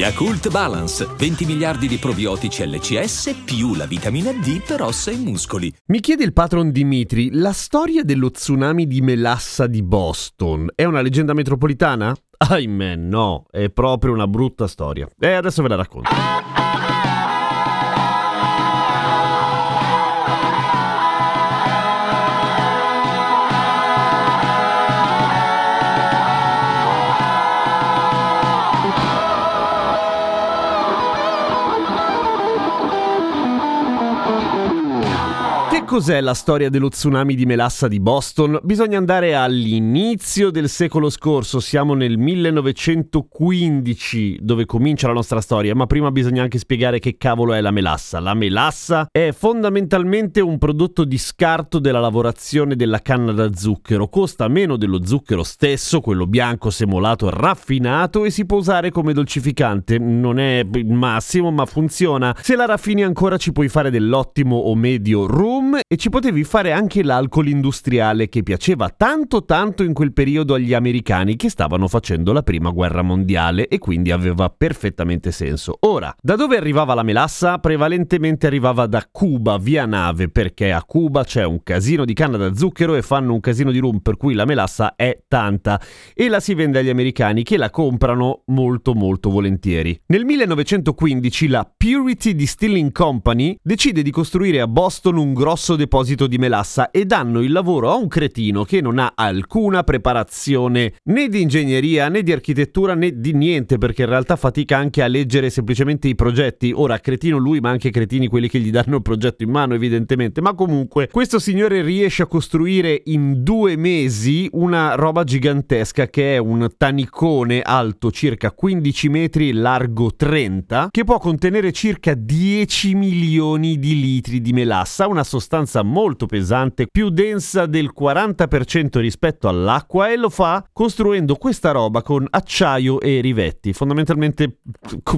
Yakult Balance, 20 miliardi di probiotici LCS più la vitamina D per ossa e muscoli. Mi chiede il patron Dimitri, la storia dello tsunami di melassa di Boston è una leggenda metropolitana? Ahimè, no, è proprio una brutta storia. E adesso ve la racconto. Cos'è la storia dello tsunami di melassa di Boston? Bisogna andare all'inizio del secolo scorso, siamo nel 1915 dove comincia la nostra storia, ma prima bisogna anche spiegare che cavolo è la melassa. La melassa è fondamentalmente un prodotto di scarto della lavorazione della canna da zucchero, costa meno dello zucchero stesso, quello bianco semolato raffinato e si può usare come dolcificante. Non è il massimo, ma funziona. Se la raffini ancora ci puoi fare dell'ottimo o medio rum e ci potevi fare anche l'alcol industriale che piaceva tanto tanto in quel periodo agli americani che stavano facendo la prima guerra mondiale e quindi aveva perfettamente senso. Ora, da dove arrivava la melassa? Prevalentemente arrivava da Cuba via nave perché a Cuba c'è un casino di canna da zucchero e fanno un casino di rum per cui la melassa è tanta e la si vende agli americani che la comprano molto molto volentieri. Nel 1915 la Purity Distilling Company decide di costruire a Boston un grosso grosso deposito di melassa e danno il lavoro a un cretino che non ha alcuna preparazione né di ingegneria né di architettura né di niente perché in realtà fatica anche a leggere semplicemente i progetti. Ora cretino lui ma anche cretini quelli che gli danno il progetto in mano evidentemente. Ma comunque questo signore riesce a costruire in due mesi una roba gigantesca che è un tanicone alto circa 15 metri largo 30 che può contenere circa 10 milioni di litri di melassa, una sostanza sostanza molto pesante, più densa del 40% rispetto all'acqua e lo fa costruendo questa roba con acciaio e rivetti, fondamentalmente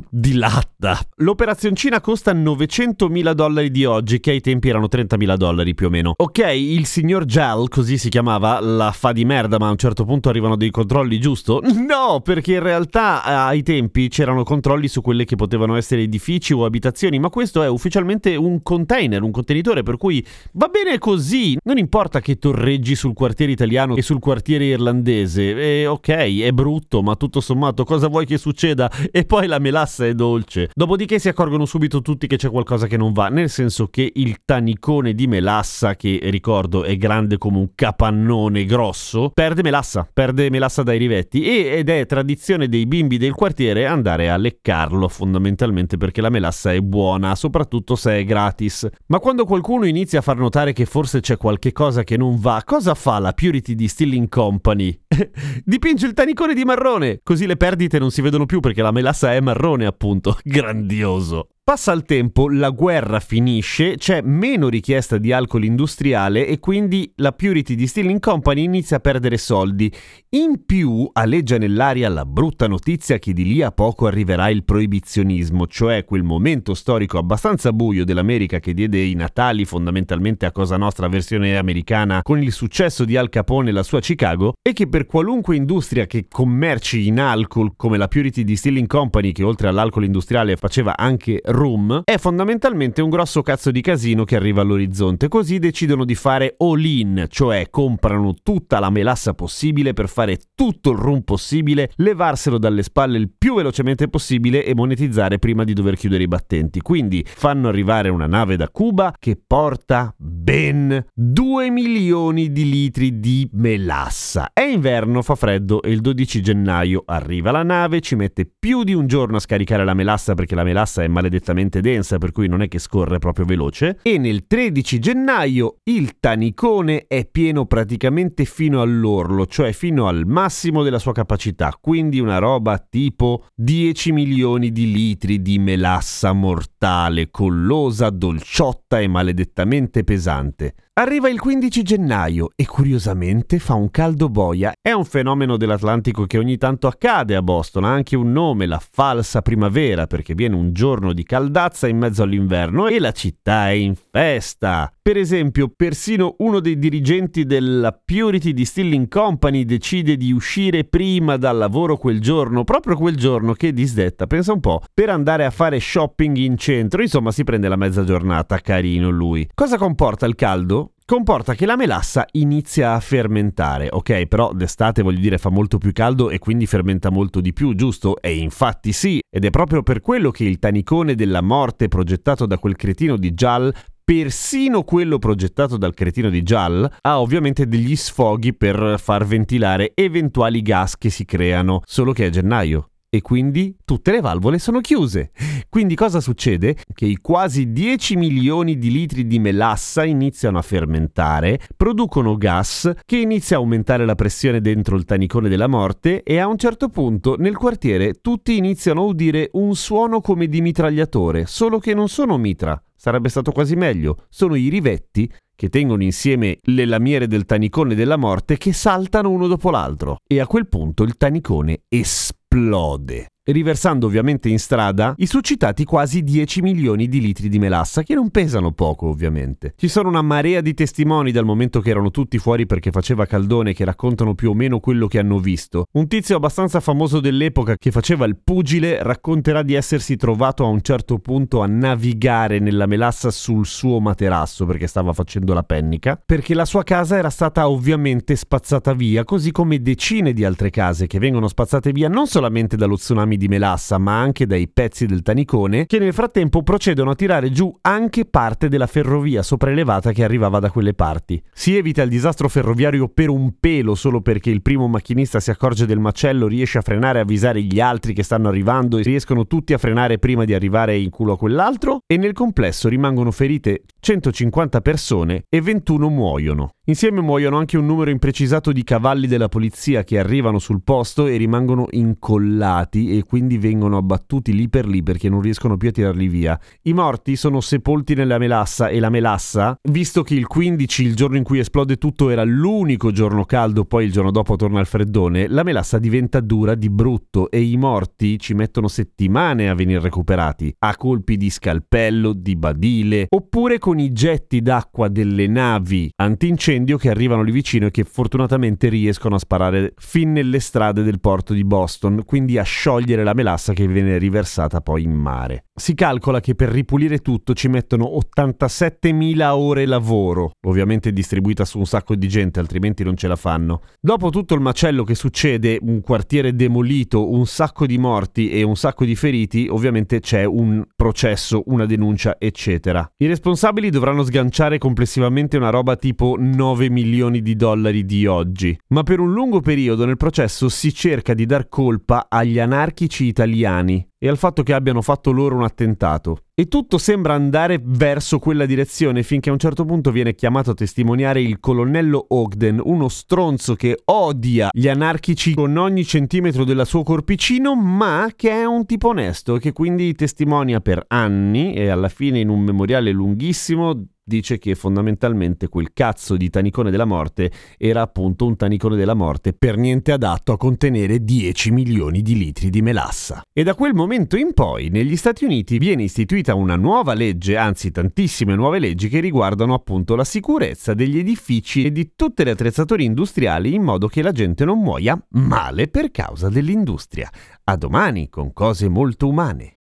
di latta. L'operazioncina costa 900.000 dollari di oggi, che ai tempi erano 30.000 dollari più o meno. Ok, il signor Gel, così si chiamava, la fa di merda, ma a un certo punto arrivano dei controlli, giusto? No, perché in realtà ai tempi c'erano controlli su quelle che potevano essere edifici o abitazioni, ma questo è ufficialmente un container, un contenitore, per cui Va bene così, non importa che torreggi sul quartiere italiano e sul quartiere irlandese, eh, ok, è brutto, ma tutto sommato cosa vuoi che succeda? E poi la melassa è dolce. Dopodiché si accorgono subito tutti che c'è qualcosa che non va, nel senso che il tanicone di melassa, che ricordo è grande come un capannone grosso, perde melassa, perde melassa dai rivetti e, ed è tradizione dei bimbi del quartiere andare a leccarlo fondamentalmente perché la melassa è buona, soprattutto se è gratis. Ma quando qualcuno inizia a far notare che forse c'è qualche cosa che non va, cosa fa la Purity Distilling Company? Dipinge il tanicone di marrone, così le perdite non si vedono più perché la melassa è marrone, appunto. Grandioso. Passa il tempo, la guerra finisce, c'è meno richiesta di alcol industriale e quindi la Purity Distilling Company inizia a perdere soldi. In più aleggia nell'aria la brutta notizia che di lì a poco arriverà il proibizionismo, cioè quel momento storico abbastanza buio dell'America che diede i natali fondamentalmente a Cosa Nostra versione americana con il successo di Al Capone e la sua Chicago e che per qualunque industria che commerci in alcol come la Purity Distilling Company che oltre all'alcol industriale faceva anche Room è fondamentalmente un grosso cazzo di casino che arriva all'orizzonte, così decidono di fare all-in, cioè comprano tutta la melassa possibile per fare tutto il room possibile, levarselo dalle spalle il più velocemente possibile e monetizzare prima di dover chiudere i battenti. Quindi fanno arrivare una nave da Cuba che porta ben 2 milioni di litri di melassa. È inverno, fa freddo e il 12 gennaio arriva la nave, ci mette più di un giorno a scaricare la melassa perché la melassa è maledettamente perfettamente densa, per cui non è che scorre proprio veloce. E nel 13 gennaio il tanicone è pieno praticamente fino all'orlo, cioè fino al massimo della sua capacità, quindi una roba tipo 10 milioni di litri di melassa mortale, collosa, dolciotta e maledettamente pesante. Arriva il 15 gennaio e curiosamente fa un caldo boia. È un fenomeno dell'Atlantico che ogni tanto accade a Boston, ha anche un nome, la falsa primavera, perché viene un giorno di caldazza in mezzo all'inverno e la città è in festa. Per esempio, persino uno dei dirigenti della Purity Distilling Company decide di uscire prima dal lavoro quel giorno, proprio quel giorno che disdetta, pensa un po', per andare a fare shopping in centro, insomma si prende la mezza giornata, carino lui. Cosa comporta il caldo? Comporta che la melassa inizia a fermentare, ok? Però d'estate voglio dire fa molto più caldo e quindi fermenta molto di più, giusto? E infatti sì, ed è proprio per quello che il tanicone della morte progettato da quel cretino di Jal persino quello progettato dal cretino di Jal ha ovviamente degli sfoghi per far ventilare eventuali gas che si creano, solo che è gennaio e quindi tutte le valvole sono chiuse. Quindi cosa succede? Che i quasi 10 milioni di litri di melassa iniziano a fermentare, producono gas che inizia a aumentare la pressione dentro il tanicone della morte e a un certo punto nel quartiere tutti iniziano a udire un suono come di mitragliatore, solo che non sono mitra. Sarebbe stato quasi meglio, sono i rivetti che tengono insieme le lamiere del tanicone della morte che saltano uno dopo l'altro. E a quel punto il tanicone esplode esplode riversando ovviamente in strada i suscitati quasi 10 milioni di litri di melassa, che non pesano poco ovviamente. Ci sono una marea di testimoni dal momento che erano tutti fuori perché faceva caldone che raccontano più o meno quello che hanno visto. Un tizio abbastanza famoso dell'epoca che faceva il pugile racconterà di essersi trovato a un certo punto a navigare nella melassa sul suo materasso perché stava facendo la pennica, perché la sua casa era stata ovviamente spazzata via, così come decine di altre case che vengono spazzate via non solamente dallo tsunami rami di melassa, ma anche dai pezzi del tanicone, che nel frattempo procedono a tirare giù anche parte della ferrovia sopraelevata che arrivava da quelle parti. Si evita il disastro ferroviario per un pelo solo perché il primo macchinista si accorge del macello, riesce a frenare e avvisare gli altri che stanno arrivando e riescono tutti a frenare prima di arrivare in culo a quell'altro e nel complesso rimangono ferite 150 persone e 21 muoiono. Insieme muoiono anche un numero imprecisato di cavalli della polizia che arrivano sul posto e rimangono incollati e quindi vengono abbattuti lì per lì perché non riescono più a tirarli via. I morti sono sepolti nella melassa e la melassa, visto che il 15, il giorno in cui esplode tutto, era l'unico giorno caldo, poi il giorno dopo torna al freddone, la melassa diventa dura di brutto e i morti ci mettono settimane a venire recuperati, a colpi di scalpello, di badile, oppure con i getti d'acqua delle navi antincendio incendio che arrivano lì vicino e che fortunatamente riescono a sparare fin nelle strade del porto di Boston, quindi a sciogliere la melassa che viene riversata poi in mare. Si calcola che per ripulire tutto ci mettono 87.000 ore lavoro, ovviamente distribuita su un sacco di gente, altrimenti non ce la fanno. Dopo tutto il macello che succede, un quartiere demolito, un sacco di morti e un sacco di feriti, ovviamente c'è un processo, una denuncia, eccetera. I responsabili dovranno sganciare complessivamente una roba tipo 9 milioni di dollari di oggi, ma per un lungo periodo nel processo si cerca di dar colpa agli anarchici italiani e al fatto che abbiano fatto loro un attentato. E tutto sembra andare verso quella direzione finché a un certo punto viene chiamato a testimoniare il colonnello Ogden, uno stronzo che odia gli anarchici con ogni centimetro del suo corpicino, ma che è un tipo onesto e che quindi testimonia per anni e alla fine in un memoriale lunghissimo dice che fondamentalmente quel cazzo di tanicone della morte era appunto un tanicone della morte per niente adatto a contenere 10 milioni di litri di melassa. E da quel momento in poi negli Stati Uniti viene istituita una nuova legge, anzi tantissime nuove leggi che riguardano appunto la sicurezza degli edifici e di tutte le attrezzature industriali in modo che la gente non muoia male per causa dell'industria. A domani con cose molto umane.